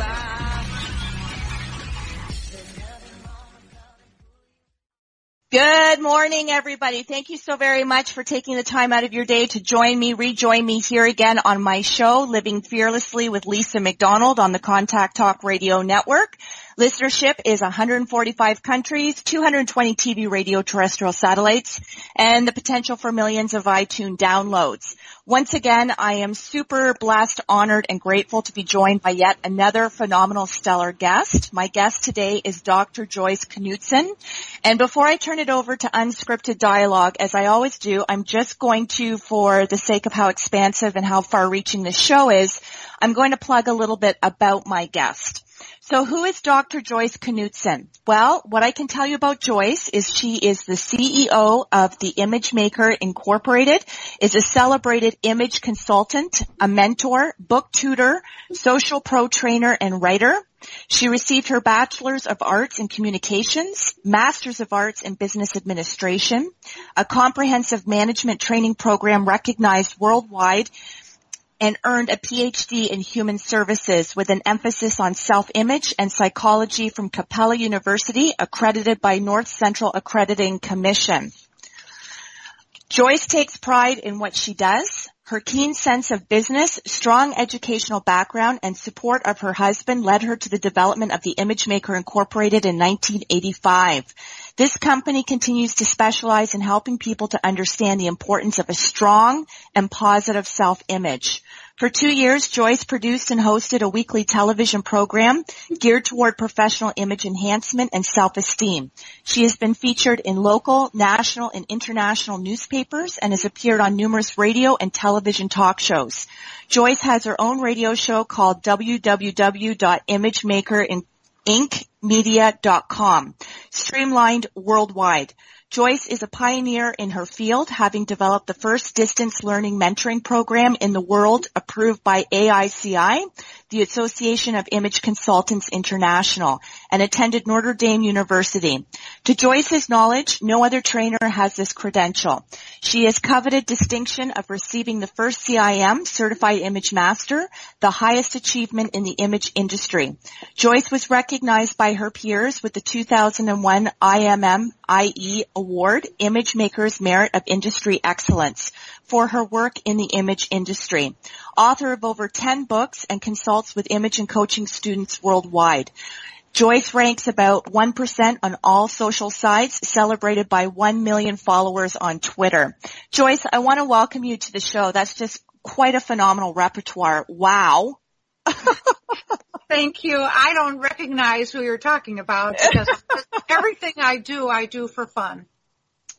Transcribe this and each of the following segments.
a. Good morning, everybody. Thank you so very much for taking the time out of your day to join me, rejoin me here again on my show, Living Fearlessly with Lisa McDonald on the Contact Talk Radio Network. Listenership is 145 countries, 220 TV radio terrestrial satellites, and the potential for millions of iTunes downloads. Once again, I am super blessed, honored, and grateful to be joined by yet another phenomenal stellar guest. My guest today is Dr. Joyce Knutson. And before I turn it over to unscripted dialogue, as I always do, I'm just going to, for the sake of how expansive and how far reaching this show is, I'm going to plug a little bit about my guest. So who is Dr. Joyce Knutson? Well, what I can tell you about Joyce is she is the CEO of the Image Maker Incorporated, is a celebrated image consultant, a mentor, book tutor, social pro trainer, and writer. She received her Bachelor's of Arts in Communications, Master's of Arts in Business Administration, a comprehensive management training program recognized worldwide and earned a PhD in Human Services with an emphasis on self-image and psychology from Capella University, accredited by North Central Accrediting Commission. Joyce takes pride in what she does. Her keen sense of business, strong educational background, and support of her husband led her to the development of the Image Maker Incorporated in 1985. This company continues to specialize in helping people to understand the importance of a strong and positive self-image. For two years, Joyce produced and hosted a weekly television program geared toward professional image enhancement and self-esteem. She has been featured in local, national, and international newspapers and has appeared on numerous radio and television talk shows. Joyce has her own radio show called www.imagemakerincmedia.com, streamlined worldwide. Joyce is a pioneer in her field, having developed the first distance learning mentoring program in the world approved by AICI, the Association of Image Consultants International, and attended Notre Dame University. To Joyce's knowledge, no other trainer has this credential. She has coveted distinction of receiving the first CIM, Certified Image Master, the highest achievement in the image industry. Joyce was recognized by her peers with the 2001 IMM IE Award, Image Makers Merit of Industry Excellence, for her work in the image industry. Author of over 10 books and consults with image and coaching students worldwide. Joyce ranks about 1% on all social sites, celebrated by 1 million followers on Twitter. Joyce, I want to welcome you to the show. That's just quite a phenomenal repertoire. Wow. Thank you. I don't recognize who you're talking about because everything I do, I do for fun.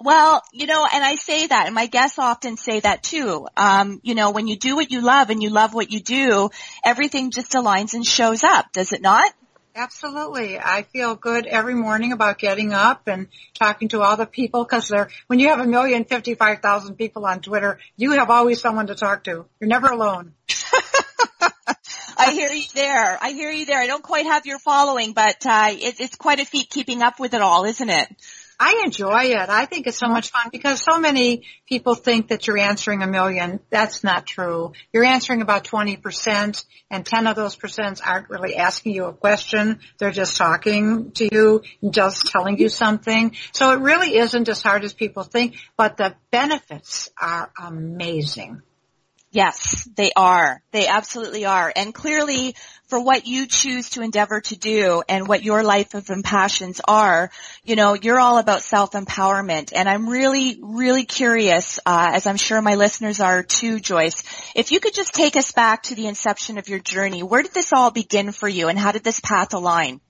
Well, you know, and I say that, and my guests often say that too. Um, you know, when you do what you love and you love what you do, everything just aligns and shows up, does it not? Absolutely. I feel good every morning about getting up and talking to all the people because they're, when you have a million fifty-five thousand people on Twitter, you have always someone to talk to. You're never alone. I hear you there. I hear you there. I don't quite have your following, but uh, it, it's quite a feat keeping up with it all, isn't it? I enjoy it. I think it's so much fun because so many people think that you're answering a million. That's not true. You're answering about 20% and 10 of those percents aren't really asking you a question. They're just talking to you, just telling you something. So it really isn't as hard as people think, but the benefits are amazing. Yes, they are. They absolutely are. And clearly for what you choose to endeavor to do and what your life of passions are, you know, you're all about self-empowerment. And I'm really, really curious, uh, as I'm sure my listeners are too, Joyce, if you could just take us back to the inception of your journey. Where did this all begin for you and how did this path align?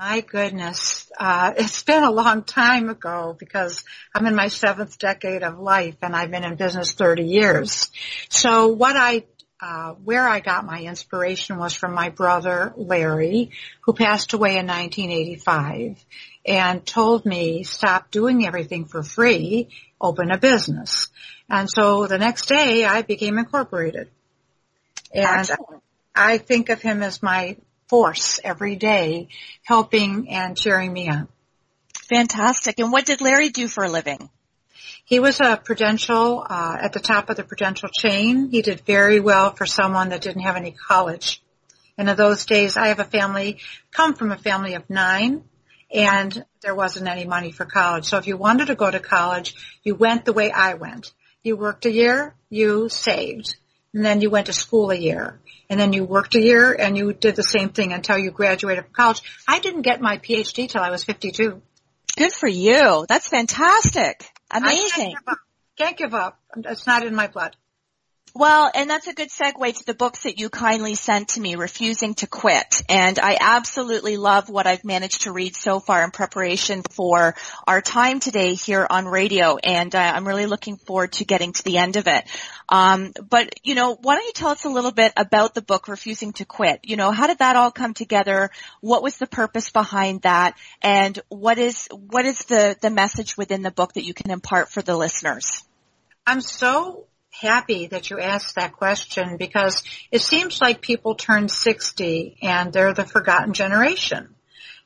My goodness, uh, it's been a long time ago because I'm in my seventh decade of life and I've been in business 30 years. So what I, uh, where I got my inspiration was from my brother Larry, who passed away in 1985 and told me stop doing everything for free, open a business. And so the next day I became incorporated. And Excellent. I think of him as my force every day, helping and cheering me on. Fantastic. And what did Larry do for a living? He was a prudential, uh, at the top of the prudential chain. He did very well for someone that didn't have any college. And in those days, I have a family, come from a family of nine, and there wasn't any money for college. So if you wanted to go to college, you went the way I went. You worked a year, you saved, and then you went to school a year and then you worked a year and you did the same thing until you graduated from college. I didn't get my PhD till I was 52. Good for you. That's fantastic. Amazing. can't give up. Can't give up. It's not in my blood. Well, and that's a good segue to the books that you kindly sent to me, Refusing to Quit. And I absolutely love what I've managed to read so far in preparation for our time today here on radio. And uh, I'm really looking forward to getting to the end of it. Um, but, you know, why don't you tell us a little bit about the book, Refusing to Quit? You know, how did that all come together? What was the purpose behind that? And what is, what is the, the message within the book that you can impart for the listeners? I'm so happy that you asked that question because it seems like people turn 60 and they're the forgotten generation.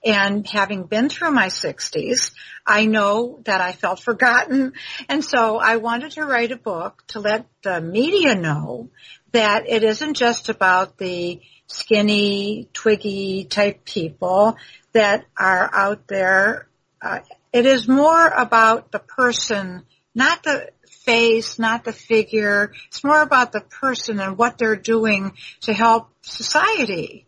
And having been through my 60s, I know that I felt forgotten. And so I wanted to write a book to let the media know that it isn't just about the skinny, twiggy type people that are out there. Uh, it is more about the person, not the face, not the figure. It's more about the person and what they're doing to help society.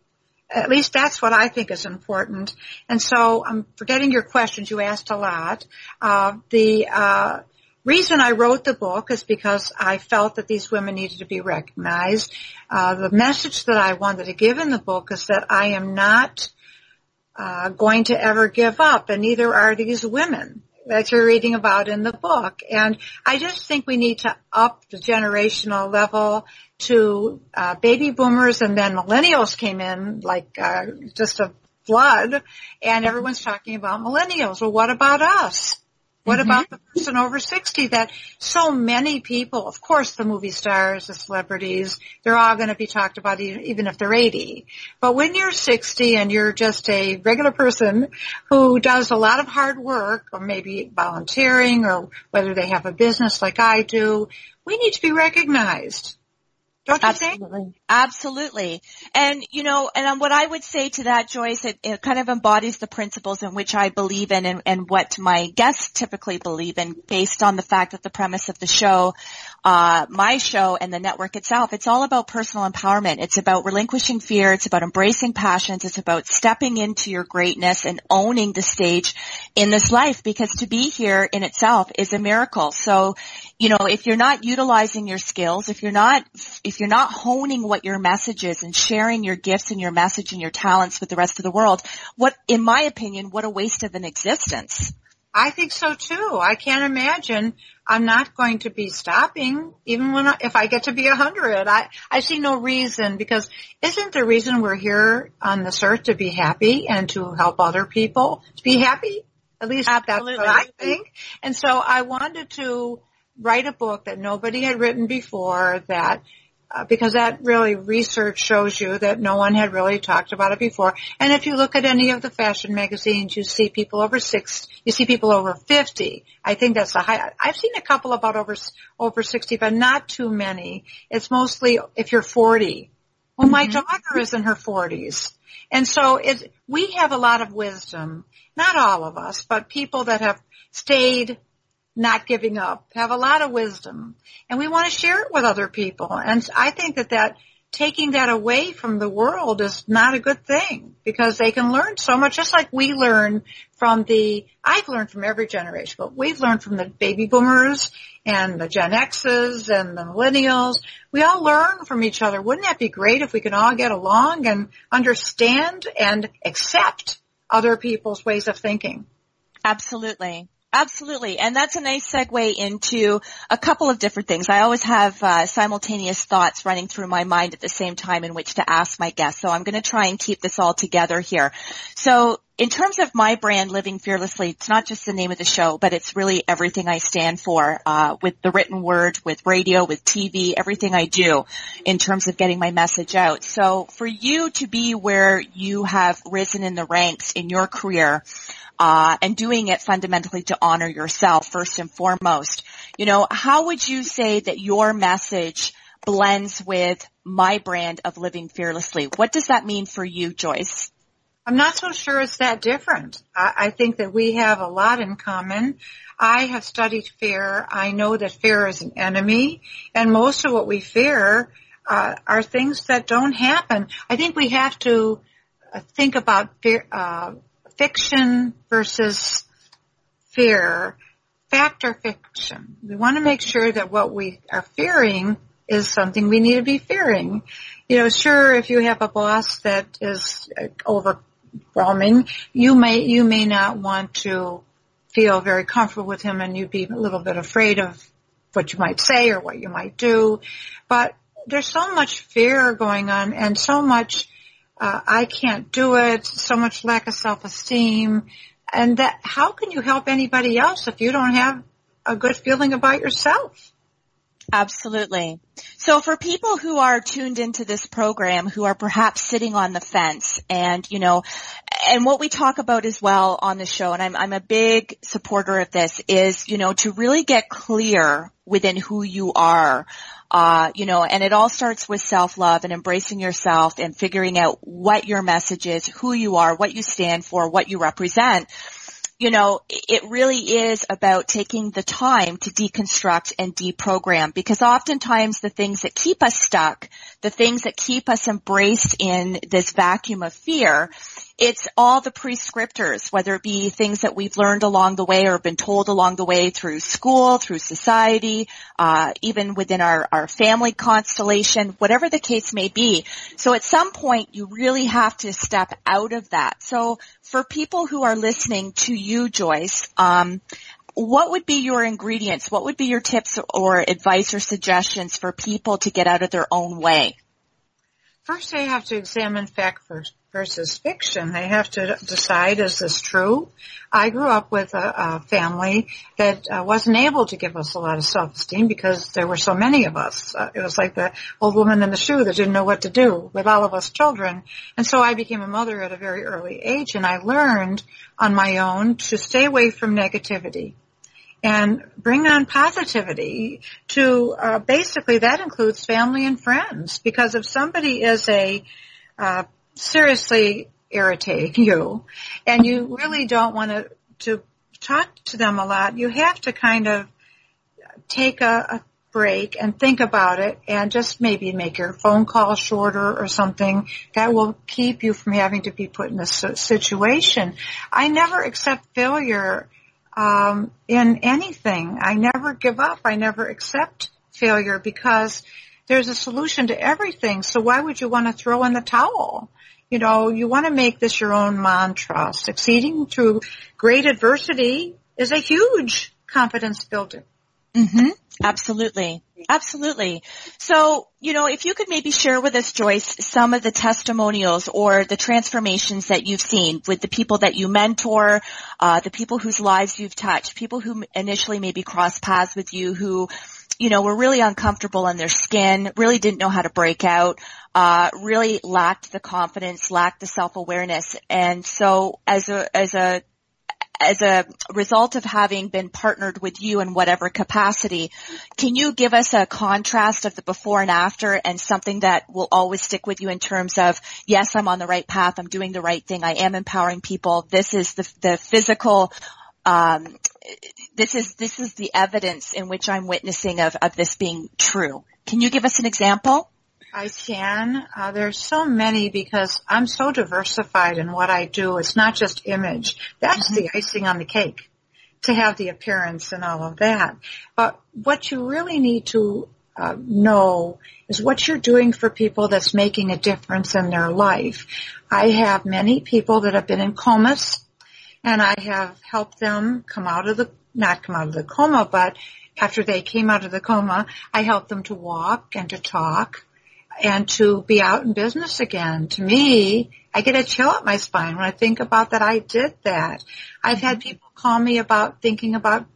At least that's what I think is important. And so I'm forgetting your questions. You asked a lot. Uh, the uh, reason I wrote the book is because I felt that these women needed to be recognized. Uh, the message that I wanted to give in the book is that I am not uh, going to ever give up, and neither are these women that you're reading about in the book. And I just think we need to up the generational level to uh, baby boomers and then millennials came in like uh, just a flood and everyone's talking about millennials. Well, what about us? What mm-hmm. about the person over 60 that so many people, of course the movie stars, the celebrities, they're all going to be talked about even if they're 80. But when you're 60 and you're just a regular person who does a lot of hard work or maybe volunteering or whether they have a business like I do, we need to be recognized. Don't you Absolutely. think? Absolutely. And, you know, and what I would say to that, Joyce, it, it kind of embodies the principles in which I believe in and, and, what my guests typically believe in based on the fact that the premise of the show, uh, my show and the network itself, it's all about personal empowerment. It's about relinquishing fear. It's about embracing passions. It's about stepping into your greatness and owning the stage in this life because to be here in itself is a miracle. So, you know, if you're not utilizing your skills, if you're not, if you're not honing what your message is and sharing your gifts and your message and your talents with the rest of the world, what, in my opinion, what a waste of an existence. I think so too. I can't imagine I'm not going to be stopping even when I, if I get to be a hundred. I I see no reason because isn't the reason we're here on this earth to be happy and to help other people to be happy? At least Absolutely. that's what I think. And so I wanted to write a book that nobody had written before that uh, because that really research shows you that no one had really talked about it before. And if you look at any of the fashion magazines, you see people over six, you see people over 50. I think that's a high, I've seen a couple about over, over 60, but not too many. It's mostly if you're 40. Well, my mm-hmm. daughter is in her 40s. And so it, we have a lot of wisdom, not all of us, but people that have stayed not giving up, have a lot of wisdom, and we want to share it with other people. And I think that that taking that away from the world is not a good thing because they can learn so much just like we learn from the I've learned from every generation, but we've learned from the baby boomers and the Gen X's and the millennials. We all learn from each other. Wouldn't that be great if we could all get along and understand and accept other people's ways of thinking. Absolutely. Absolutely. And that's a nice segue into a couple of different things. I always have uh, simultaneous thoughts running through my mind at the same time in which to ask my guests. So I'm going to try and keep this all together here. So in terms of my brand, Living Fearlessly, it's not just the name of the show, but it's really everything I stand for uh, with the written word, with radio, with TV, everything I do in terms of getting my message out. So for you to be where you have risen in the ranks in your career, uh, and doing it fundamentally to honor yourself first and foremost. You know, how would you say that your message blends with my brand of living fearlessly? What does that mean for you, Joyce? I'm not so sure it's that different. I, I think that we have a lot in common. I have studied fear. I know that fear is an enemy, and most of what we fear uh, are things that don't happen. I think we have to uh, think about fear, uh, fiction versus fear, fact or fiction. We want to make sure that what we are fearing is something we need to be fearing. You know, sure, if you have a boss that is overwhelming, you may, you may not want to feel very comfortable with him and you'd be a little bit afraid of what you might say or what you might do. But there's so much fear going on and so much uh, I can't do it, so much lack of self-esteem, and that how can you help anybody else if you don't have a good feeling about yourself? Absolutely. So for people who are tuned into this program who are perhaps sitting on the fence and, you know, and what we talk about as well on the show, and I'm, I'm a big supporter of this, is, you know, to really get clear within who you are uh, you know, and it all starts with self-love and embracing yourself and figuring out what your message is, who you are, what you stand for, what you represent. You know, it really is about taking the time to deconstruct and deprogram because oftentimes the things that keep us stuck, the things that keep us embraced in this vacuum of fear it's all the prescriptors, whether it be things that we've learned along the way or been told along the way through school, through society, uh, even within our, our family constellation, whatever the case may be. So at some point you really have to step out of that. So for people who are listening to you, Joyce, um, what would be your ingredients? What would be your tips or advice or suggestions for people to get out of their own way? First, I have to examine fact first versus fiction. They have to decide, is this true? I grew up with a, a family that uh, wasn't able to give us a lot of self-esteem because there were so many of us. Uh, it was like the old woman in the shoe that didn't know what to do with all of us children. And so I became a mother at a very early age and I learned on my own to stay away from negativity and bring on positivity to uh, basically that includes family and friends because if somebody is a uh, seriously irritate you and you really don't want to, to talk to them a lot, you have to kind of take a, a break and think about it and just maybe make your phone call shorter or something that will keep you from having to be put in this situation. I never accept failure um, in anything. I never give up. I never accept failure because there's a solution to everything. So why would you want to throw in the towel? you know, you want to make this your own mantra. Succeeding through great adversity is a huge confidence builder. Mm-hmm. Absolutely. Absolutely. So, you know, if you could maybe share with us, Joyce, some of the testimonials or the transformations that you've seen with the people that you mentor, uh, the people whose lives you've touched, people who initially maybe crossed paths with you who you know, were really uncomfortable in their skin, really didn't know how to break out, uh, really lacked the confidence, lacked the self-awareness. And so as a, as a, as a result of having been partnered with you in whatever capacity, can you give us a contrast of the before and after and something that will always stick with you in terms of, yes, I'm on the right path, I'm doing the right thing, I am empowering people, this is the, the physical um, this is this is the evidence in which I'm witnessing of of this being true. Can you give us an example? I can. Uh, there's so many because I'm so diversified in what I do. It's not just image. That's mm-hmm. the icing on the cake to have the appearance and all of that. But what you really need to uh, know is what you're doing for people that's making a difference in their life. I have many people that have been in comas and I have helped them come out of the, not come out of the coma, but after they came out of the coma, I helped them to walk and to talk and to be out in business again. To me, I get a chill up my spine when I think about that I did that. I've had mm-hmm. people call me about thinking about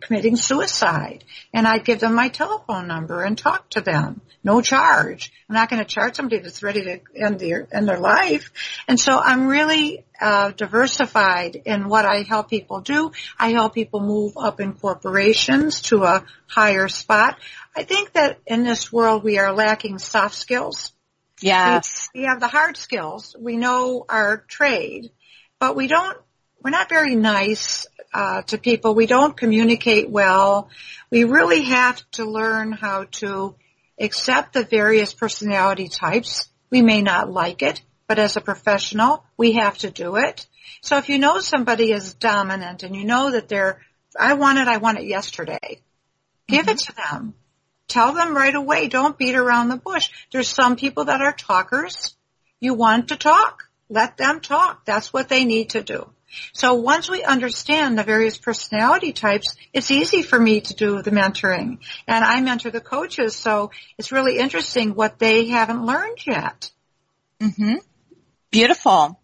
committing suicide and I'd give them my telephone number and talk to them. No charge. I'm not going to charge somebody that's ready to end their, end their life. And so I'm really uh, diversified in what I help people do. I help people move up in corporations to a higher spot. I think that in this world we are lacking soft skills. Yes. We, we have the hard skills. We know our trade, but we don't we're not very nice uh, to people. We don't communicate well. We really have to learn how to accept the various personality types. We may not like it, but as a professional, we have to do it. So if you know somebody is dominant and you know that they're, I want it, I want it yesterday, give mm-hmm. it to them. Tell them right away. Don't beat around the bush. There's some people that are talkers. You want to talk. Let them talk. That's what they need to do. So once we understand the various personality types, it's easy for me to do the mentoring. And I mentor the coaches, so it's really interesting what they haven't learned yet. Mm-hmm. Beautiful.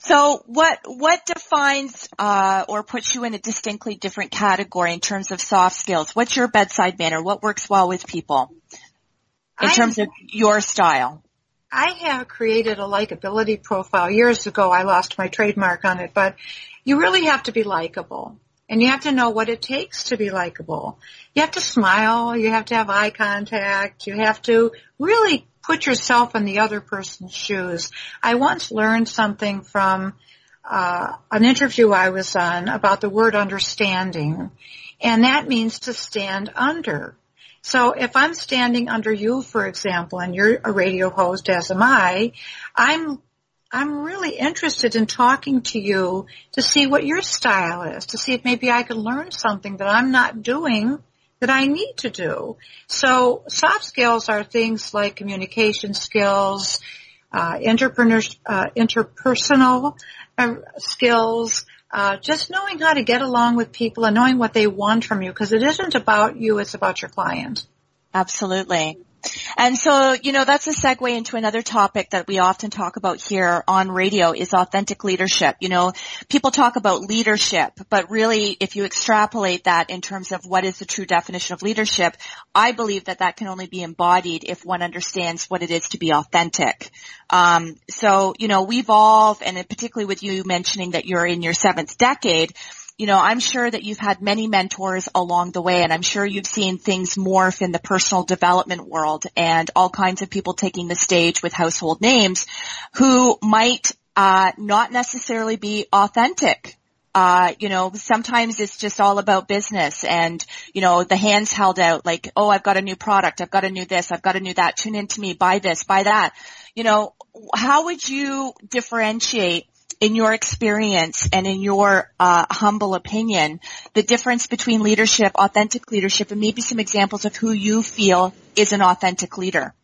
So what what defines uh, or puts you in a distinctly different category in terms of soft skills? What's your bedside manner? What works well with people in I, terms of your style? I have created a likability profile years ago. I lost my trademark on it, but you really have to be likable and you have to know what it takes to be likable. You have to smile. You have to have eye contact. You have to really put yourself in the other person's shoes. I once learned something from uh, an interview I was on about the word understanding, and that means to stand under. So if I'm standing under you, for example, and you're a radio host, as am I, I'm I'm really interested in talking to you to see what your style is, to see if maybe I can learn something that I'm not doing that I need to do. So soft skills are things like communication skills, uh, uh, interpersonal uh, skills, uh, just knowing how to get along with people and knowing what they want from you because it isn't about you, it's about your client. Absolutely. And so, you know, that's a segue into another topic that we often talk about here on radio is authentic leadership. You know, people talk about leadership, but really if you extrapolate that in terms of what is the true definition of leadership, I believe that that can only be embodied if one understands what it is to be authentic. Um, so, you know, we've all, and particularly with you mentioning that you're in your seventh decade, you know, I'm sure that you've had many mentors along the way and I'm sure you've seen things morph in the personal development world and all kinds of people taking the stage with household names who might uh, not necessarily be authentic. Uh, you know, sometimes it's just all about business and, you know, the hands held out like, oh, I've got a new product, I've got a new this, I've got a new that, tune into me, buy this, buy that. You know, how would you differentiate in your experience and in your uh, humble opinion, the difference between leadership, authentic leadership, and maybe some examples of who you feel is an authentic leader?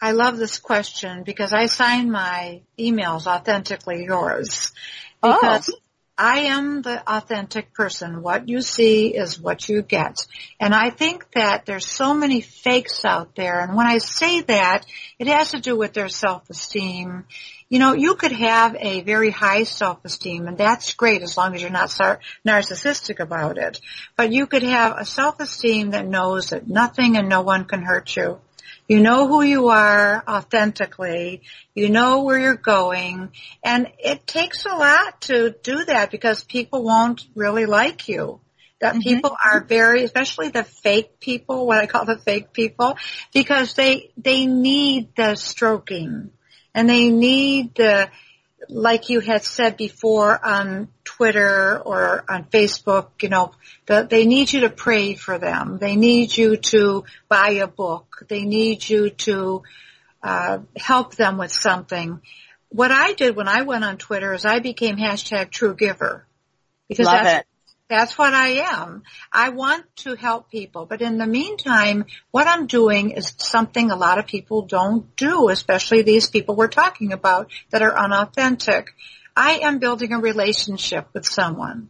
I love this question because I sign my emails authentically yours because oh. I am the authentic person. What you see is what you get. And I think that there's so many fakes out there. And when I say that, it has to do with their self-esteem you know, you could have a very high self-esteem and that's great as long as you're not narcissistic about it. But you could have a self-esteem that knows that nothing and no one can hurt you. You know who you are authentically. You know where you're going. And it takes a lot to do that because people won't really like you that mm-hmm. people are very, especially the fake people, what I call the fake people, because they, they need the stroking and they need the, like you had said before on Twitter or on Facebook, you know, the, they need you to pray for them. They need you to buy a book. They need you to uh, help them with something. What I did when I went on Twitter is I became hashtag true giver because Love that's, it. That's what I am. I want to help people, but in the meantime, what I'm doing is something a lot of people don't do, especially these people we're talking about that are unauthentic. I am building a relationship with someone.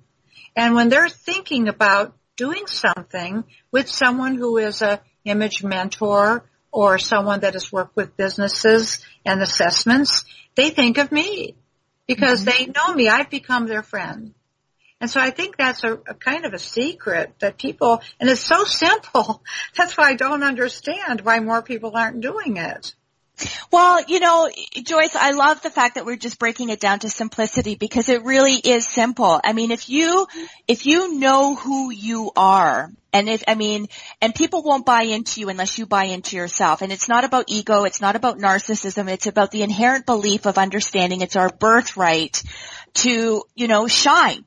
And when they're thinking about doing something with someone who is a image mentor or someone that has worked with businesses and assessments, they think of me because mm-hmm. they know me. I've become their friend. And so I think that's a, a, kind of a secret that people, and it's so simple. That's why I don't understand why more people aren't doing it. Well, you know, Joyce, I love the fact that we're just breaking it down to simplicity because it really is simple. I mean, if you, if you know who you are, and if, I mean, and people won't buy into you unless you buy into yourself. And it's not about ego, it's not about narcissism, it's about the inherent belief of understanding it's our birthright to, you know, shine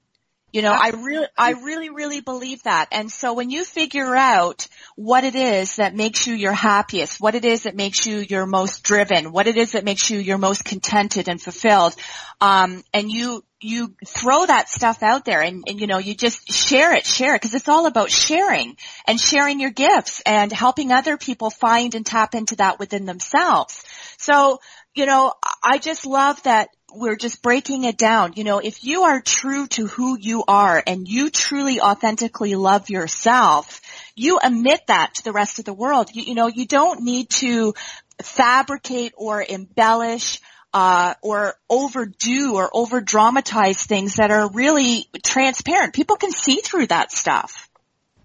you know, I really, I really, really believe that. And so when you figure out what it is that makes you your happiest, what it is that makes you your most driven, what it is that makes you your most contented and fulfilled, um, and you, you throw that stuff out there and, and you know, you just share it, share it, because it's all about sharing and sharing your gifts and helping other people find and tap into that within themselves. So, you know, I just love that we're just breaking it down. You know, if you are true to who you are and you truly authentically love yourself, you emit that to the rest of the world. You, you know, you don't need to fabricate or embellish uh, or overdo or over dramatize things that are really transparent. People can see through that stuff.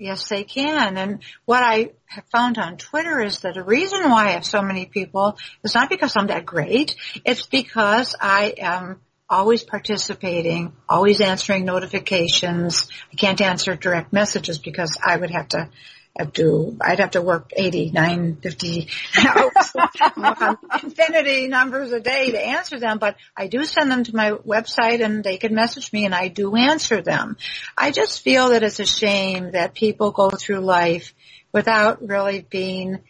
Yes, they can. And what I have found on Twitter is that the reason why I have so many people is not because I'm that great. It's because I am always participating, always answering notifications. I can't answer direct messages because I would have to to, I'd have to work 80, 9, 50 hours, infinity numbers a day to answer them, but I do send them to my website and they can message me and I do answer them. I just feel that it's a shame that people go through life without really being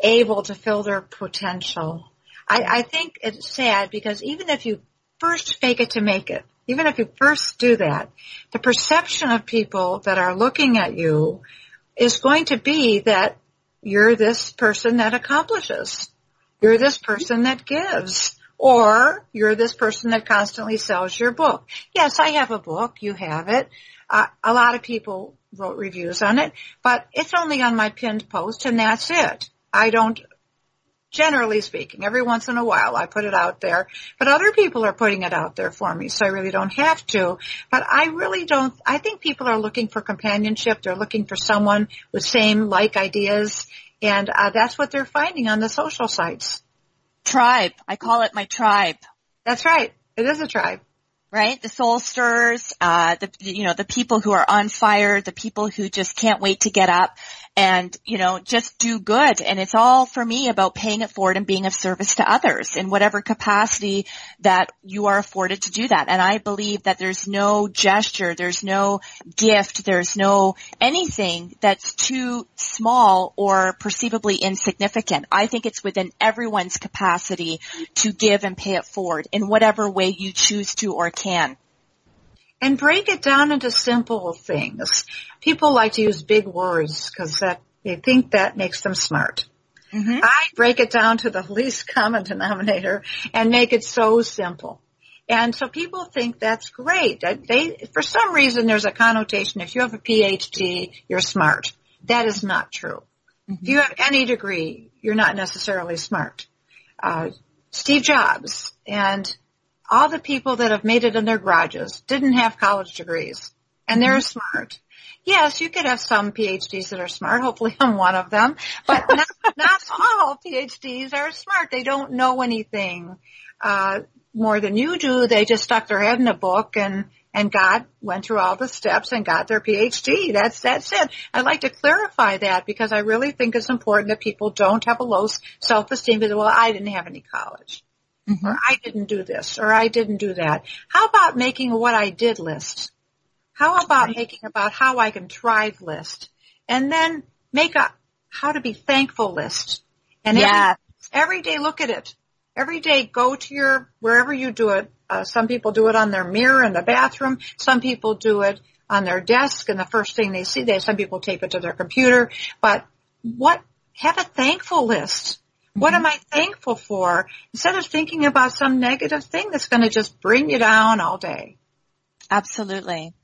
able to fill their potential. I, I think it's sad because even if you first fake it to make it, even if you first do that, the perception of people that are looking at you is going to be that you're this person that accomplishes. You're this person that gives. Or you're this person that constantly sells your book. Yes, I have a book. You have it. Uh, a lot of people wrote reviews on it, but it's only on my pinned post and that's it. I don't generally speaking. Every once in a while I put it out there, but other people are putting it out there for me, so I really don't have to. But I really don't, I think people are looking for companionship. They're looking for someone with same like ideas, and uh, that's what they're finding on the social sites. Tribe. I call it my tribe. That's right. It is a tribe right? The soul stirrers, uh, the, you know, the people who are on fire, the people who just can't wait to get up and, you know, just do good. And it's all for me about paying it forward and being of service to others in whatever capacity that you are afforded to do that. And I believe that there's no gesture, there's no gift, there's no anything that's too small or perceivably insignificant. I think it's within everyone's capacity to give and pay it forward in whatever way you choose to or can and break it down into simple things. People like to use big words because that they think that makes them smart. Mm-hmm. I break it down to the least common denominator and make it so simple. And so people think that's great. They, for some reason, there's a connotation. If you have a PhD, you're smart. That is not true. Mm-hmm. If you have any degree, you're not necessarily smart. Uh, Steve Jobs and all the people that have made it in their garages didn't have college degrees and they're mm-hmm. smart. Yes, you could have some PhDs that are smart. Hopefully I'm one of them, but not, not all PhDs are smart. They don't know anything, uh, more than you do. They just stuck their head in a book and, and got, went through all the steps and got their PhD. That's, that's it. I'd like to clarify that because I really think it's important that people don't have a low self-esteem because, well, I didn't have any college. Mm-hmm. Or I didn't do this, or I didn't do that. How about making a what I did list? How about right. making about how I can thrive list? And then make a how to be thankful list. And yeah. every, every day look at it. Every day go to your, wherever you do it. Uh, some people do it on their mirror in the bathroom. Some people do it on their desk and the first thing they see, they, some people tape it to their computer, but what, have a thankful list. What mm-hmm. am I thankful for? Instead of thinking about some negative thing that's going to just bring you down all day. Absolutely.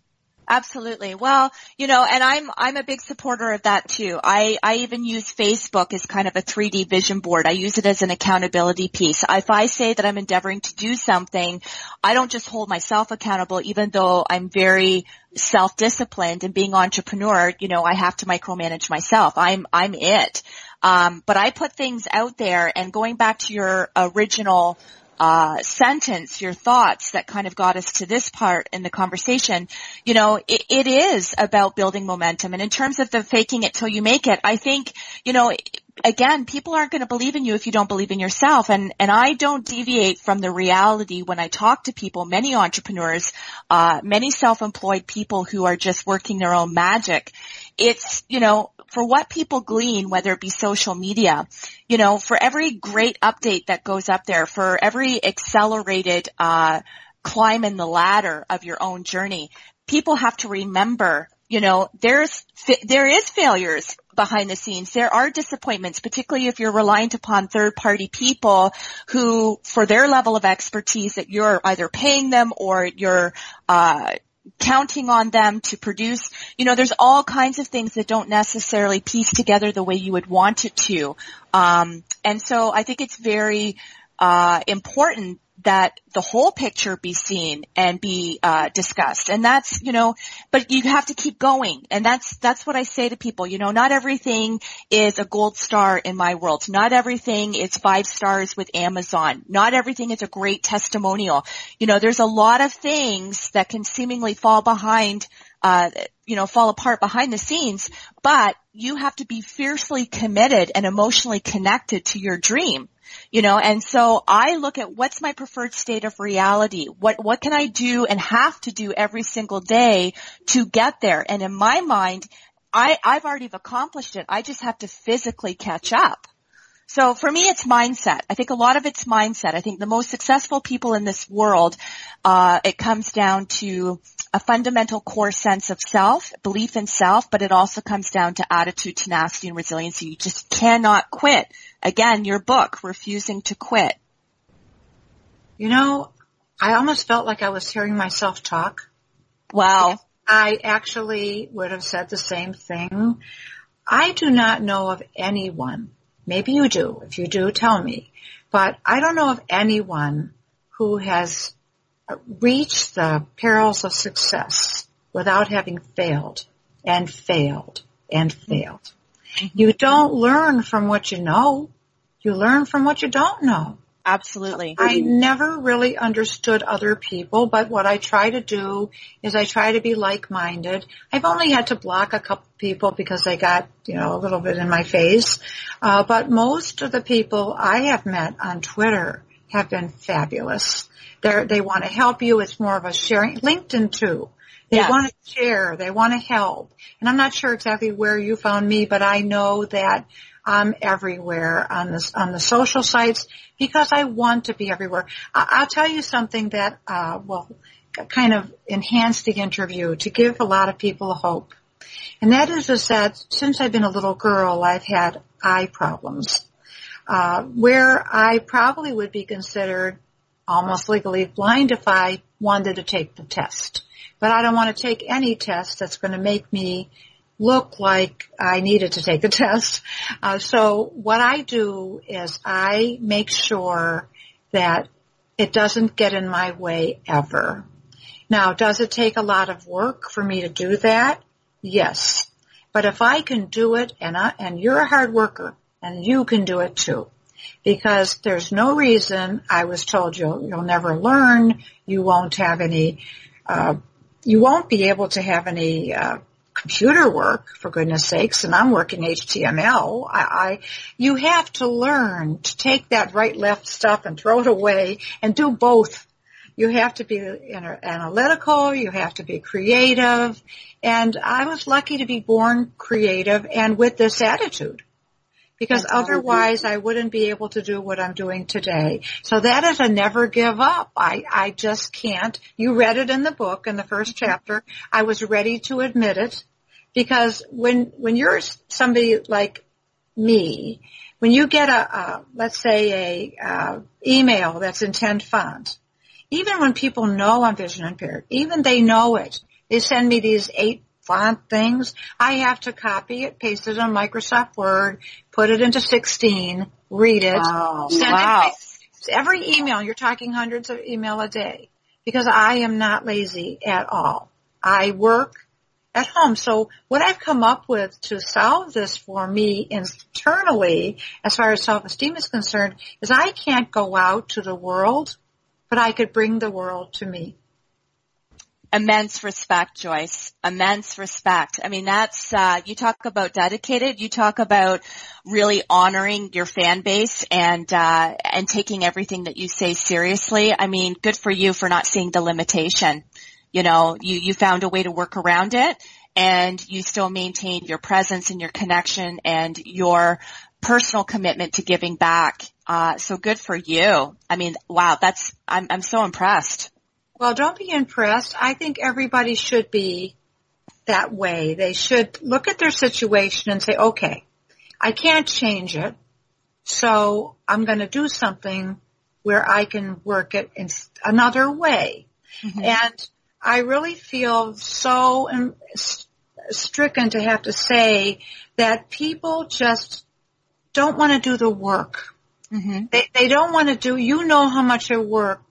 Absolutely. Well, you know, and I'm I'm a big supporter of that too. I I even use Facebook as kind of a 3D vision board. I use it as an accountability piece. If I say that I'm endeavoring to do something, I don't just hold myself accountable even though I'm very self-disciplined and being entrepreneur, you know, I have to micromanage myself. I'm I'm it. Um, but I put things out there and going back to your original uh, sentence, your thoughts that kind of got us to this part in the conversation, you know, it, it is about building momentum. And in terms of the faking it till you make it, I think, you know, again, people aren't going to believe in you if you don't believe in yourself. And, and I don't deviate from the reality when I talk to people, many entrepreneurs, uh, many self-employed people who are just working their own magic. It's, you know, for what people glean, whether it be social media, you know, for every great update that goes up there, for every accelerated, uh, climb in the ladder of your own journey, people have to remember, you know, there's, there is failures behind the scenes. There are disappointments, particularly if you're reliant upon third party people who, for their level of expertise that you're either paying them or you're, uh, counting on them to produce, you know, there's all kinds of things that don't necessarily piece together the way you would want it to. Um, and so I think it's very uh, important that the whole picture be seen and be uh, discussed. And that's you know but you have to keep going. And that's that's what i say to people. You know not everything is a gold star in my world. Not everything is five stars with amazon. Not everything is a great testimonial. You know there's a lot of things that can seemingly fall behind uh, you know, fall apart behind the scenes, but you have to be fiercely committed and emotionally connected to your dream you know, and so I look at what's my preferred state of reality? What, what can I do and have to do every single day to get there? And in my mind, I, I've already accomplished it. I just have to physically catch up. So for me, it's mindset. I think a lot of it's mindset. I think the most successful people in this world, uh, it comes down to a fundamental core sense of self, belief in self, but it also comes down to attitude, tenacity, and resiliency. You just cannot quit. Again, your book, Refusing to Quit. You know, I almost felt like I was hearing myself talk. Wow. I actually would have said the same thing. I do not know of anyone, maybe you do, if you do, tell me, but I don't know of anyone who has reached the perils of success without having failed and failed and failed. Mm-hmm. You don't learn from what you know. You learn from what you don't know. Absolutely. I never really understood other people, but what I try to do is I try to be like-minded. I've only had to block a couple people because they got, you know, a little bit in my face. Uh, but most of the people I have met on Twitter have been fabulous. They're, they want to help you. It's more of a sharing. LinkedIn too. They yes. want to share. They want to help. And I'm not sure exactly where you found me, but I know that I'm everywhere on this on the social sites because I want to be everywhere. I, will tell you something that uh, will kind of enhance the interview to give a lot of people hope, and that is is that since I've been a little girl, I've had eye problems, uh, where I probably would be considered almost legally blind if I wanted to take the test. But I don't want to take any test that's going to make me look like I needed to take the test. Uh, so what I do is I make sure that it doesn't get in my way ever. Now, does it take a lot of work for me to do that? Yes. But if I can do it and I, and you're a hard worker and you can do it too, because there's no reason I was told you'll you'll never learn, you won't have any, uh, you won't be able to have any uh, computer work for goodness sakes, and I'm working HTML. I, I you have to learn to take that right left stuff and throw it away and do both. You have to be analytical, you have to be creative, and I was lucky to be born creative and with this attitude because otherwise I wouldn't be able to do what I'm doing today. So that is a never give up. I, I just can't. You read it in the book in the first Mm-hmm. chapter. I was ready to admit it because when, when you're somebody like me, when you get a, a let's say a, uh email that's in 10 font, even when people know I'm vision impaired, even they know it, they send me these eight font things. I have to copy it, paste it on Microsoft Word, put it into 16, read it, Wow. send Wow. it. Every email, you're talking hundreds of email a day because I am not lazy at all. I work at home. So what I've come up with to solve this for me internally, as far as self-esteem is concerned, is I can't go out to the world, but I could bring the world to me. Immense respect, Joyce. Immense respect. I mean, that's, uh, you talk about dedicated, you talk about really honoring your fan base and, uh, and taking everything that you say seriously. I mean, good for you for not seeing the limitation. You know, you, you found a way to work around it and you still maintain your presence and your connection and your personal commitment to giving back. Uh, so good for you. I mean, wow, that's, I'm, I'm so impressed. Well, don't be impressed. I think everybody should be that way. They should look at their situation and say, okay, I can't change it, so I'm going to do something where I can work it in another way. And I really feel so stricken to have to say that people just don't want to do the work. Mm-hmm. They, they don't want to do, you know how much of work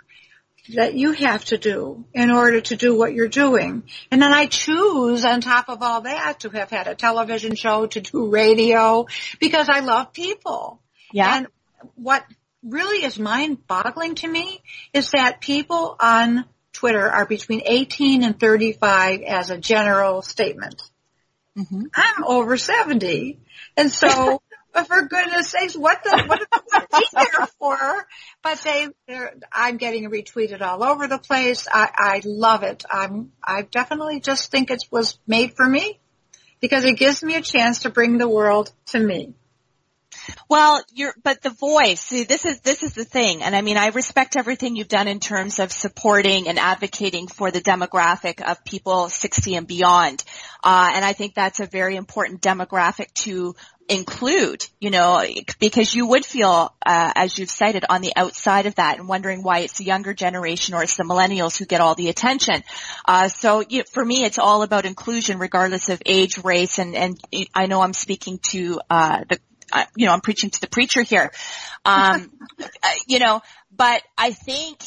that you have to do in order to do what you're doing. And then I choose on top of all that to have had a television show, to do radio, because I love people. Yeah. And what really is mind boggling to me is that people on Twitter are between 18 and 35 as a general statement. Mhm. I'm over 70. And so, but for goodness sakes, what the, what are they there for? But they, they're, I'm getting retweeted all over the place. I, I love it. I'm, I definitely just think it was made for me because it gives me a chance to bring the world to me. Well, you're, but the voice, see, this is, this is the thing. And I mean, I respect everything you've done in terms of supporting and advocating for the demographic of people 60 and beyond. Uh, and I think that's a very important demographic to include, you know, because you would feel, uh, as you've cited, on the outside of that and wondering why it's the younger generation or it's the millennials who get all the attention. Uh, so you for me, it's all about inclusion regardless of age, race, and, and I know I'm speaking to, uh, the, uh, you know, I'm preaching to the preacher here. Um, uh, you know, but I think,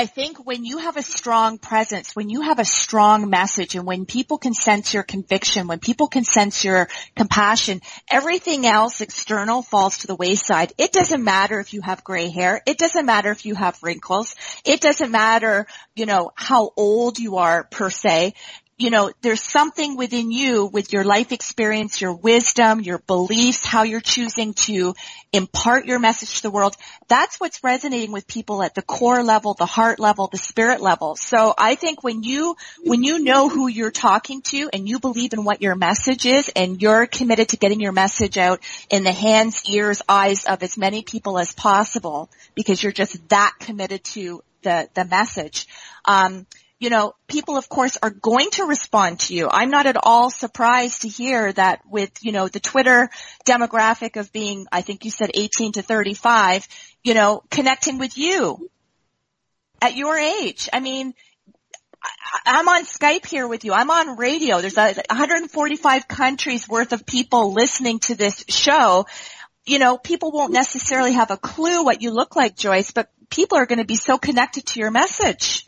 I think when you have a strong presence, when you have a strong message and when people can sense your conviction, when people can sense your compassion, everything else external falls to the wayside. It doesn't matter if you have gray hair. It doesn't matter if you have wrinkles. It doesn't matter, you know, how old you are per se you know, there's something within you with your life experience, your wisdom, your beliefs, how you're choosing to impart your message to the world. That's what's resonating with people at the core level, the heart level, the spirit level. So I think when you, when you know who you're talking to and you believe in what your message is and you're committed to getting your message out in the hands, ears, eyes of as many people as possible because you're just that committed to the, the message. Um, you know, people of course are going to respond to you. I'm not at all surprised to hear that with, you know, the Twitter demographic of being, I think you said 18 to 35, you know, connecting with you at your age. I mean, I'm on Skype here with you. I'm on radio. There's 145 countries worth of people listening to this show. You know, people won't necessarily have a clue what you look like, Joyce, but people are going to be so connected to your message.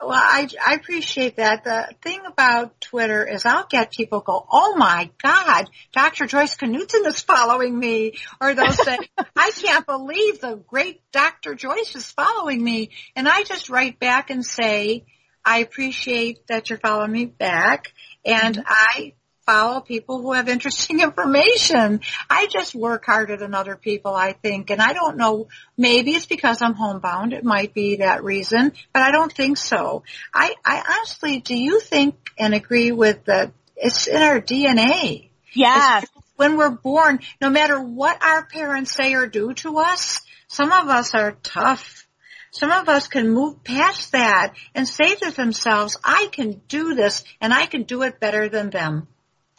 Well, I, I appreciate that. The thing about Twitter is I'll get people go, oh my God, Dr. Joyce Knudsen is following me. Or they'll say, I can't believe the great Dr. Joyce is following me. And I just write back and say, I appreciate that you're following me back. And mm-hmm. I follow people who have interesting information. I just work harder than other people, I think. And I don't know, maybe it's because I'm homebound. It might be that reason, but I don't think so. I, I honestly, do you think and agree with that it's in our DNA? Yes. when we're born, no matter what our parents say or do to us, some of us are tough. Some of us can move past that and say to themselves, I can do this and I can do it better than them.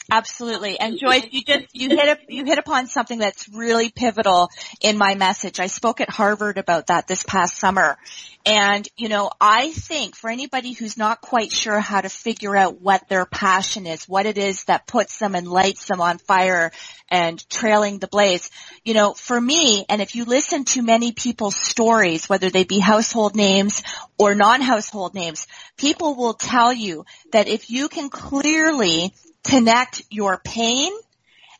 Absolutely. And Joyce, you just, you hit up, you hit upon something that's really pivotal in my message. I spoke at Harvard about that this past summer. And, you know, I think for anybody who's not quite sure how to figure out what their passion is, what it is that puts them and lights them on fire and trailing the blaze, you know, for me, and if you listen to many people's stories, whether they be household names or non-household names, people will tell you that if you can clearly connect your pain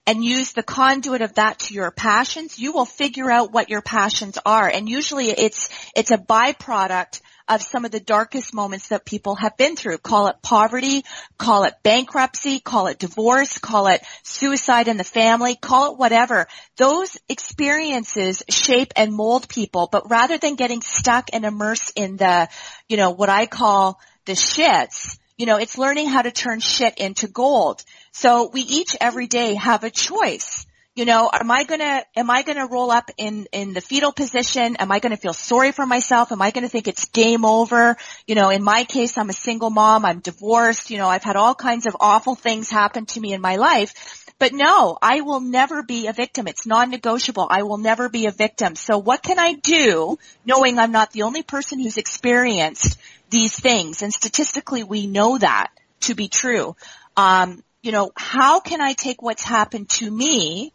and use the conduit of that to your passions, you will figure out what your passions are. And usually it's, it's a byproduct of some of the darkest moments that people have been through. Call it poverty, call it bankruptcy, call it divorce, call it suicide in the family, call it whatever. Those experiences shape and mold people, but rather than getting stuck and immersed in the, you know, what I call the shits, you know, it's learning how to turn shit into gold. So we each every day have a choice. You know, am I gonna, am I gonna roll up in, in the fetal position? Am I gonna feel sorry for myself? Am I gonna think it's game over? You know, in my case, I'm a single mom, I'm divorced, you know, I've had all kinds of awful things happen to me in my life. But no, I will never be a victim. It's non-negotiable. I will never be a victim. So what can I do knowing I'm not the only person who's experienced these things? And statistically we know that to be true. Um, you know, how can I take what's happened to me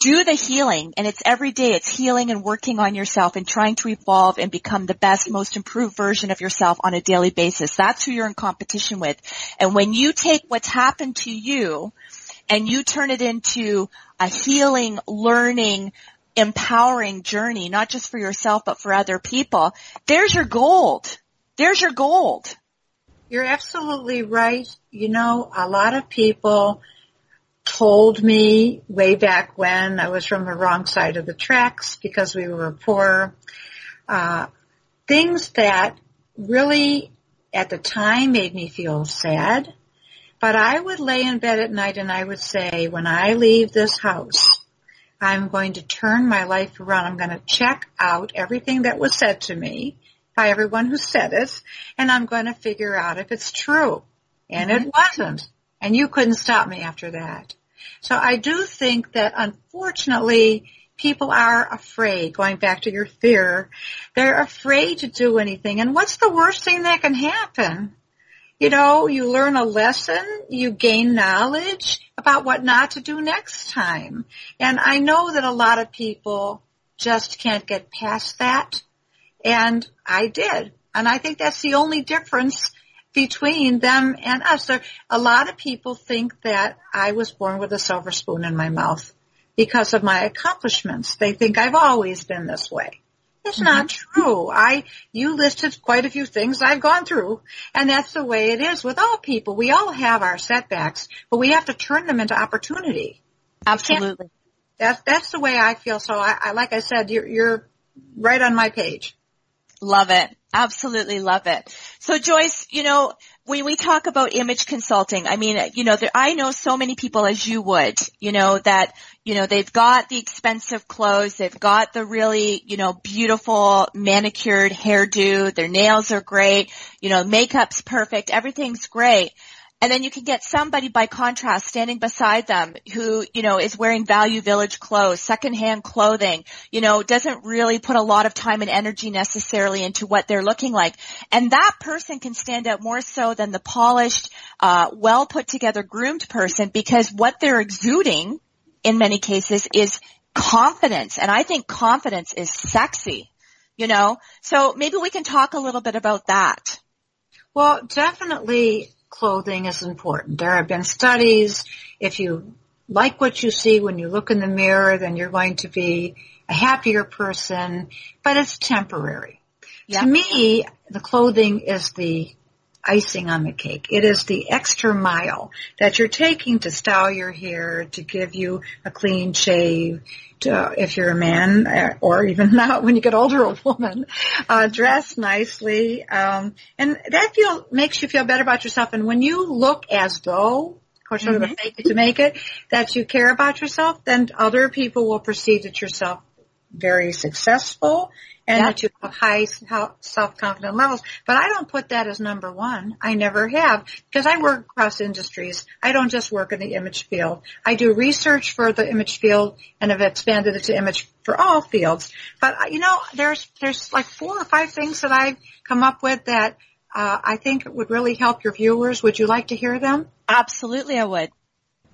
do the healing and it's every day it's healing and working on yourself and trying to evolve and become the best most improved version of yourself on a daily basis that's who you're in competition with and when you take what's happened to you and you turn it into a healing, learning, empowering journey, not just for yourself, but for other people, there's your gold. There's your gold. You're absolutely right. You know, a lot of people told me way back when I was from the wrong side of the tracks because we were poor, uh, things that really at the time made me feel sad but I would lay in bed at night and I would say, when I leave this house, I'm going to turn my life around. I'm going to check out everything that was said to me by everyone who said it, and I'm going to figure out if it's true. And mm-hmm. it wasn't. And you couldn't stop me after that. So I do think that unfortunately people are afraid, going back to your fear, they're afraid to do anything. And what's the worst thing that can happen? You know, you learn a lesson, you gain knowledge about what not to do next time. And I know that a lot of people just can't get past that. And I did. And I think that's the only difference between them and us. There, a lot of people think that I was born with a silver spoon in my mouth because of my accomplishments. They think I've always been this way. It's mm-hmm. not true. I, you listed quite a few things I've gone through, and that's the way it is with all people. We all have our setbacks, but we have to turn them into opportunity. Absolutely. That's, that's the way I feel. So I, I like I said, you're, you're right on my page. Love it. Absolutely love it. So Joyce, you know, when we talk about image consulting, I mean, you know, there, I know so many people as you would, you know, that, you know, they've got the expensive clothes, they've got the really, you know, beautiful manicured hairdo, their nails are great, you know, makeup's perfect, everything's great. And then you can get somebody by contrast standing beside them who, you know, is wearing value village clothes, secondhand clothing, you know, doesn't really put a lot of time and energy necessarily into what they're looking like. And that person can stand out more so than the polished, uh, well put together groomed person because what they're exuding in many cases is confidence. And I think confidence is sexy, you know? So maybe we can talk a little bit about that. Well, definitely clothing is important. There have been studies, if you like what you see when you look in the mirror, then you're going to be a happier person, but it's temporary. To me, the clothing is the icing on the cake. It is the extra mile that you're taking to style your hair, to give you a clean shave, to, if you're a man, uh, or even not when you get older, a woman, uh, dress nicely, um, and that feel makes you feel better about yourself. And when you look as though or sort of a fake it to make it, that you care about yourself, then other people will perceive that yourself very successful and Yeah. that you have high self-confident levels. But I don't put that as number one. I never have because I work across industries. I don't just work in the image field. I do research for the image field and have expanded it to image for all fields. But uh, you know, there's, there's like four or five things that I've come up with that uh, I think would really help your viewers. Would you like to hear them? Absolutely, I would.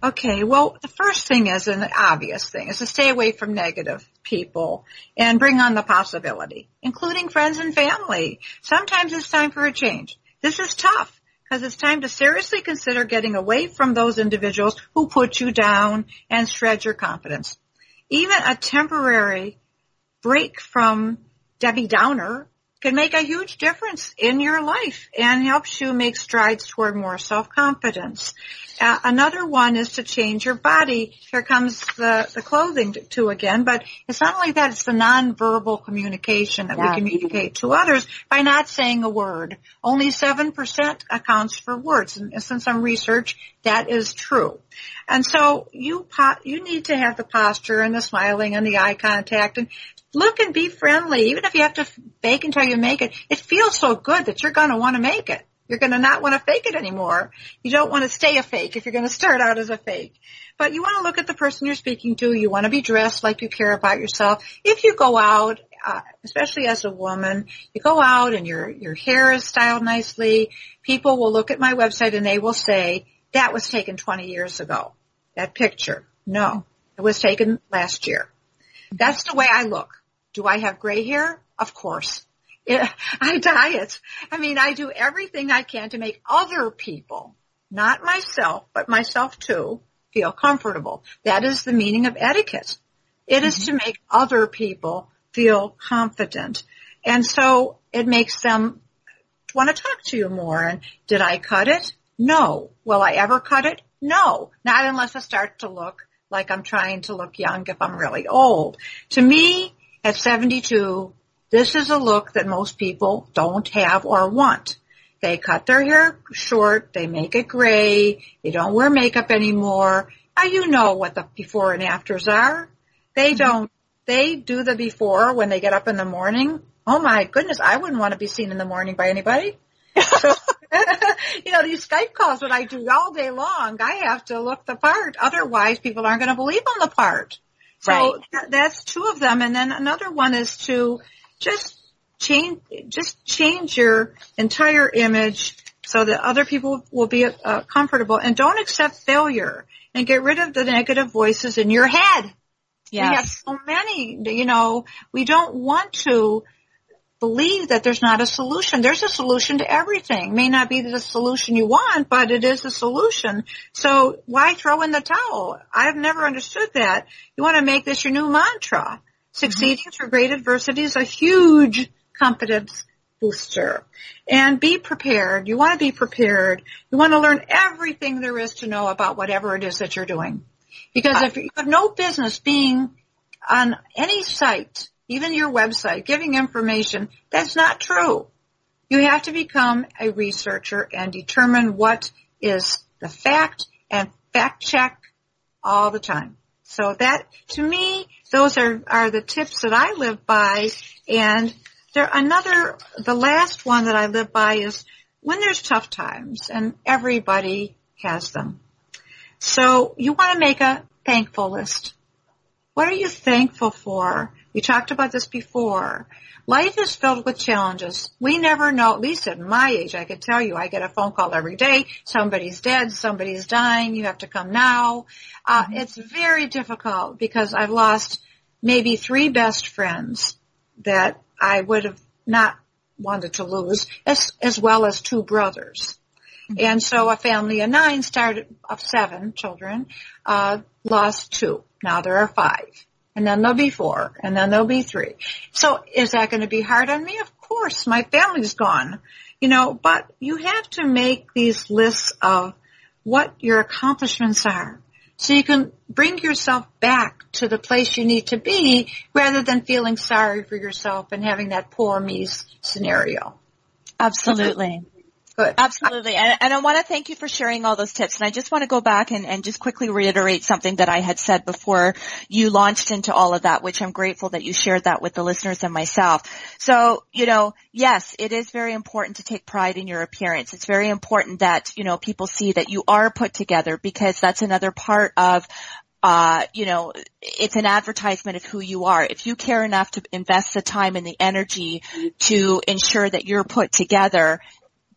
Okay, well, the first thing is an obvious thing is to stay away from negative people and bring on the possibility, including friends and family. Sometimes it's time for a change. This is tough because it's time to seriously consider getting away from those individuals who put you down and shred your confidence. Even a temporary break from Debbie Downer can make a huge difference in your life and helps you make strides toward more self-confidence. Uh, another one is to change your body. Here comes the, the clothing to, to again, but it's not only that, it's the nonverbal communication that Yeah. we communicate to others by not saying a word. Only 7% accounts for words. And since I'm research, that is true. And so you po- you need to have the posture and the smiling and the eye contact and look and be friendly. Even if you have to fake until you make it, it feels so good that you're going to want to make it. You're going to not want to fake it anymore. You don't want to stay a fake if you're going to start out as a fake. But you want to look at the person you're speaking to. You want to be dressed like you care about yourself. If you go out, uh, especially as a woman, you go out and your your hair is styled nicely. People will look at my website and they will say that was taken 20 years ago. That picture, no, it was taken last year. That's the way I look. Do I have gray hair? Of course. I diet. I mean, I do everything I can to make other people, not myself, but myself too, feel comfortable. That is the meaning of etiquette. It is mm-hmm. to make other people feel confident. And so it makes them want to talk to you more. And did I cut it? No. Will I ever cut it? No. Not unless I start to look like I'm trying to look young if I'm really old. To me, at 72, this is a look that most people don't have or want. They cut their hair short, they make it gray, they don't wear makeup anymore. Now you know what the before and afters are. They mm-hmm. don't, they do the before when they get up in the morning. Oh my goodness, I wouldn't want to be seen in the morning by anybody. So, you know, these Skype calls that I do all day long, I have to look the part. Otherwise, people aren't going to believe I'm the part. So Right. that, that's two of them. And then another one is to just change, just change your entire image so that other people will be uh, comfortable and don't accept failure and get rid of the negative voices in your head. We have Yes. so many, you know, we don't want to believe that there's not a solution. There's a solution to everything. May not be the solution you want, but it is a solution. So why throw in the towel? I've never understood that. You want to make this your new mantra. Mm-hmm. Succeeding through great adversity is a huge confidence booster. And be prepared. You want to be prepared. You want to learn everything there is to know about whatever it is that you're doing. Because uh, if you have no business being on any site, even your website, giving information, that's not true. You have to become a researcher and determine what is the fact and fact check all the time. So that, to me, those are, are the tips that I live by. And there, another, the last one that I live by is when there's tough times and everybody has them. So you want to make a thankful list. What are you thankful for? We talked about this before. Life is filled with challenges. We never know, at least at my age, I could tell you, I get a phone call every day. Somebody's dead, somebody's dying, you have to come now. Uh, It's very difficult because I've lost maybe three best friends that I would have not wanted to lose, as, as well as two brothers. And so a family of nine started of seven children, uh, lost two. Now there are five. And then there'll be four. And then there'll be three. So is that going to be hard on me? Of course. My family's gone. You know, but you have to make these lists of what your accomplishments are. So you can bring yourself back to the place you need to be rather than feeling sorry for yourself and having that poor me scenario. Absolutely. Good. Absolutely. And, and I want to thank you for sharing all those tips. And I just want to go back and, and just quickly reiterate something that I had said before you launched into all of that, which I'm grateful that you shared that with the listeners and myself. So, you know, yes, it is very important to take pride in your appearance. It's very important that, you know, people see that you are put together because that's another part of uh, you know, it's an advertisement of who you are. If you care enough to invest the time and the energy to ensure that you're put together,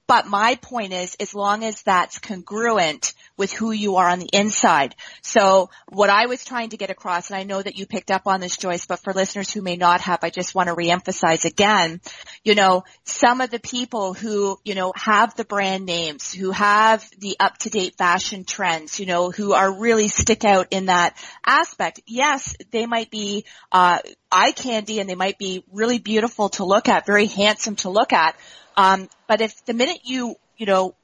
but my point is, as long as that's congruent with who you are on the inside. So what I was trying to get across, and I know that you picked up on this, Joyce, but for listeners who may not have, I just want to reemphasize again, you know, some of the people who, you know, have the brand names, who have the up-to-date fashion trends, you know, who are really stick out in that aspect. Yes, they might be, uh, eye candy and they might be really beautiful to look at, very handsome to look at, um, but if the minute you, you know,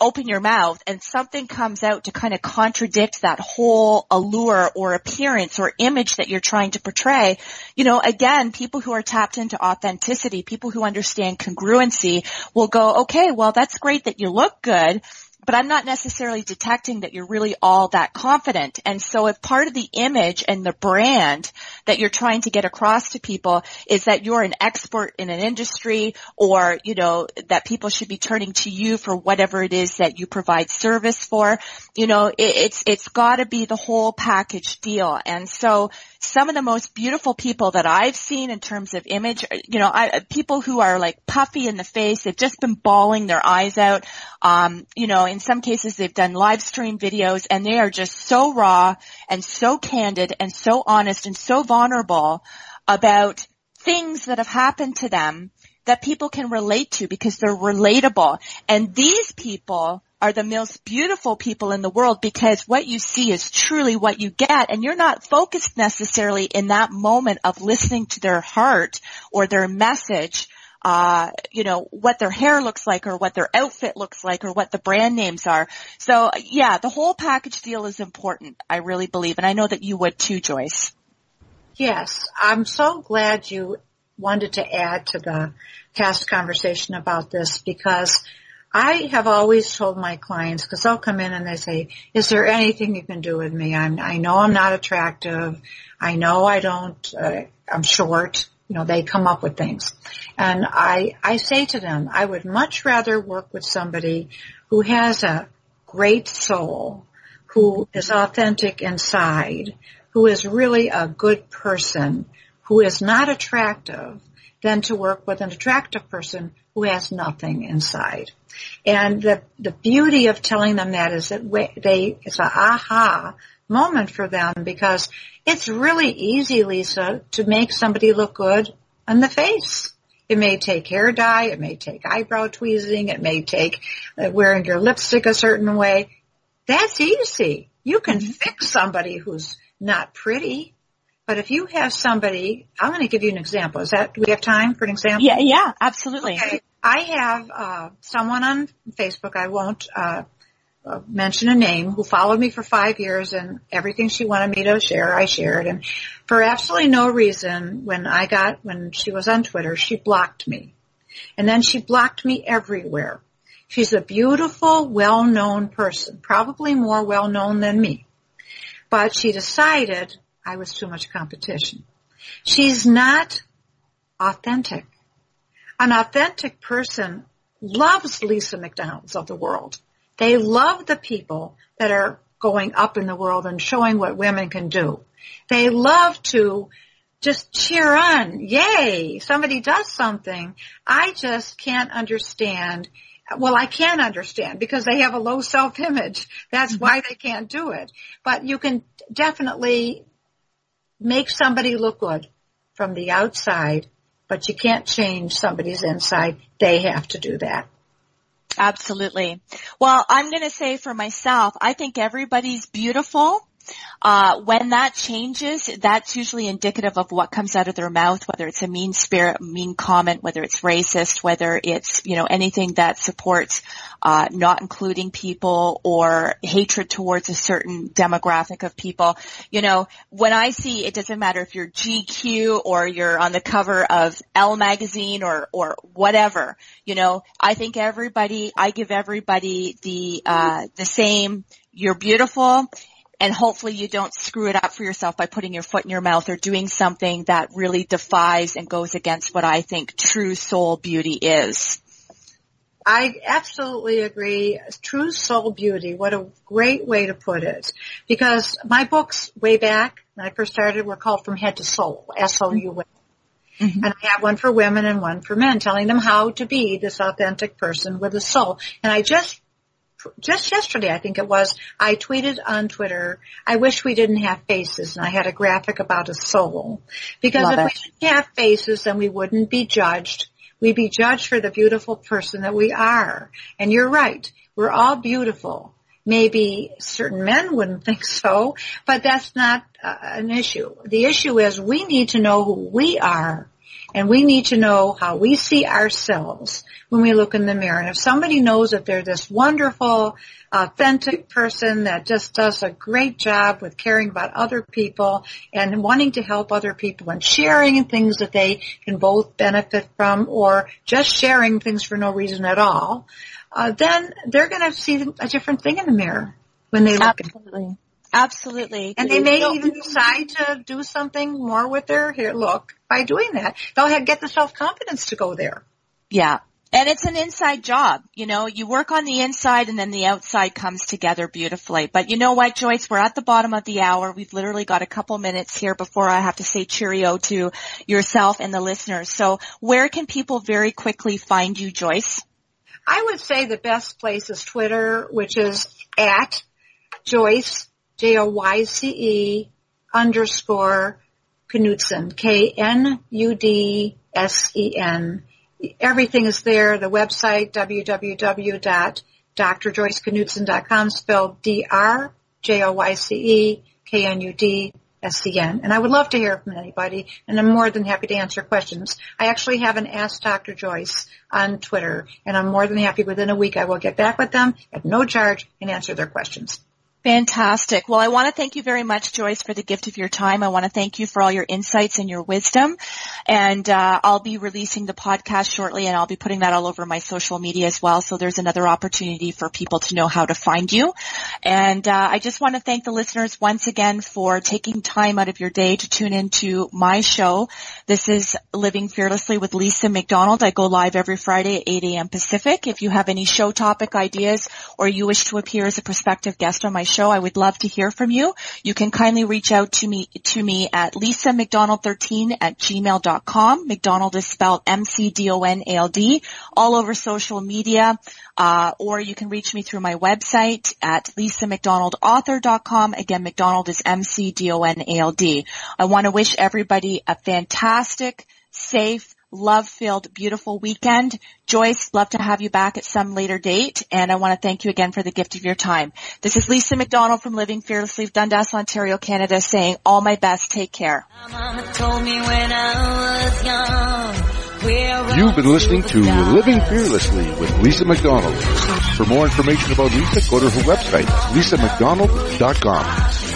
open your mouth and something comes out to kind of contradict that whole allure or appearance or image that you're trying to portray, you know, again, people who are tapped into authenticity, people who understand congruency will go, okay, well, that's great that you look good, but I'm not necessarily detecting that you're really all that confident. And so if part of the image and the brand that you're trying to get across to people is that you're an expert in an industry or, you know, that people should be turning to you for whatever it is that you provide service for, you know, it, it's, it's gotta be the whole package deal. And so some of the most beautiful people that I've seen in terms of image, you know, I, people who are like puffy in the face, they've just been bawling their eyes out. Um, you know, in some cases they've done live stream videos and they are just so raw and so candid and so honest and so vulnerable about things that have happened to them that people can relate to because they're relatable. And these people are the most beautiful people in the world because what you see is truly what you get and you're not focused necessarily in that moment of listening to their heart or their message uh, you know, what their hair looks like or what their outfit looks like or what the brand names are. So yeah, the whole package deal is important, I really believe. And I know that you would too, Joyce. Yes, I'm so glad you wanted to add to the past conversation about this because I have always told my clients, because they'll come in and they say, is there anything you can do with me? I'm, I know I'm not attractive. I know I don't, uh, I'm short. You know, they come up with things. And I, I say to them, I would much rather work with somebody who has a great soul, who is authentic inside, who is really a good person, who is not attractive, than to work with an attractive person who has nothing inside. And the, the beauty of telling them that is that they, it's an aha moment for them because it's really easy, Lisa, to make somebody look good on the face. It may take hair dye, it may take eyebrow tweezing, it may take uh, wearing your lipstick a certain way. That's easy. You can mm-hmm. fix somebody who's not pretty. But if you have somebody, I'm going to give you an example. Is that, do we have time for an example? Yeah, yeah, absolutely. Okay. I have, uh, someone on Facebook, I won't, uh, uh, mention a name who followed me for five years and everything she wanted me to share, I shared. And for absolutely no reason, when I got, when she was on Twitter, she blocked me. And then she blocked me everywhere. She's a beautiful, well-known person, probably more well-known than me. But she decided I was too much competition. She's not authentic. An authentic person loves Lisa McDonald's of the world. They love the people that are going up in the world and showing what women can do. They love to just cheer on. Yay! Somebody does something. I just can't understand. Well, I can understand because they have a low self-image. That's mm-hmm. why they can't do it. But you can definitely make somebody look good from the outside, but you can't change somebody's inside. They have to do that. Absolutely. Well, I'm going to say for myself, I think everybody's beautiful. Uh, when that changes, that's usually indicative of what comes out of their mouth, whether it's a mean spirit, mean comment, whether it's racist, whether it's, you know, anything that supports, uh, not including people or hatred towards a certain demographic of people. You know, when I see, it doesn't matter if you're GQ or you're on the cover of Elle magazine or, or whatever, you know, I think everybody, I give everybody the, uh, the same, you're beautiful and hopefully you don't screw it up for yourself by putting your foot in your mouth or doing something that really defies and goes against what I think true soul beauty is. I absolutely agree. True soul beauty. What a great way to put it. Because my books way back when I first started were called From Head to Soul, S-O-U-L. Mm-hmm. And I have one for women and one for men telling them how to be this authentic person with a soul. And I just just yesterday, I think it was, I tweeted on Twitter, I wish we didn't have faces, and I had a graphic about a soul. Because Love if it. we didn't have faces, then we wouldn't be judged. We'd be judged for the beautiful person that we are. And you're right. We're all beautiful. Maybe certain men wouldn't think so, but that's not uh, an issue. The issue is we need to know who we are and we need to know how we see ourselves when we look in the mirror. And if somebody knows that they're this wonderful, authentic person that just does a great job with caring about other people and wanting to help other people and sharing things that they can both benefit from or just sharing things for no reason at all, uh, then they're going to see a different thing in the mirror when they look. Absolutely. Absolutely. And they may even decide to do something more with their hair look by doing that. They'll have, get the self-confidence to go there. Yeah. And it's an inside job. You know, you work on the inside and then the outside comes together beautifully. But you know what, Joyce? We're at the bottom of the hour. We've literally got a couple minutes here before I have to say cheerio to yourself and the listeners. So where can people very quickly find you, Joyce? I would say the best place is Twitter, which is at Joyce J-O-Y-C-E underscore Knudsen, K-N-U-D-S-E-N. Everything is there. The website, www.drjoyceknudsen.com, spelled D-R-J-O-Y-C-E-K-N-U-D-S-E-N. And I would love to hear from anybody, and I'm more than happy to answer questions. I actually have an Ask Dr. Joyce on Twitter, and I'm more than happy within a week I will get back with them at no charge and answer their questions. Fantastic. Well, I want to thank you very much, Joyce, for the gift of your time. I want to thank you for all your insights and your wisdom. And uh, I'll be releasing the podcast shortly, and I'll be putting that all over my social media as well. So there's another opportunity for people to know how to find you. And uh, I just want to thank the listeners once again for taking time out of your day to tune into my show. This is Living Fearlessly with Lisa McDonald. I go live every Friday at 8 a.m. Pacific. If you have any show topic ideas or you wish to appear as a prospective guest on my show, show. I would love to hear from you. You can kindly reach out to me to me at lisamcdonald13 at gmail.com. McDonald is spelled M-C-D-O-N-A-L-D all over social media. Uh, or you can reach me through my website at lisamcdonaldauthor.com. Again, McDonald is M-C-D-O-N-A-L-D. I want to wish everybody a fantastic, safe, love-filled, beautiful weekend. Joyce, love to have you back at some later date, and I want to thank you again for the gift of your time. This is Lisa McDonald from Living Fearlessly, Dundas, Ontario, Canada, saying all my best. Take care. You've been listening to Living Fearlessly with Lisa McDonald. For more information about Lisa, go to her website, lisamcdonald.com.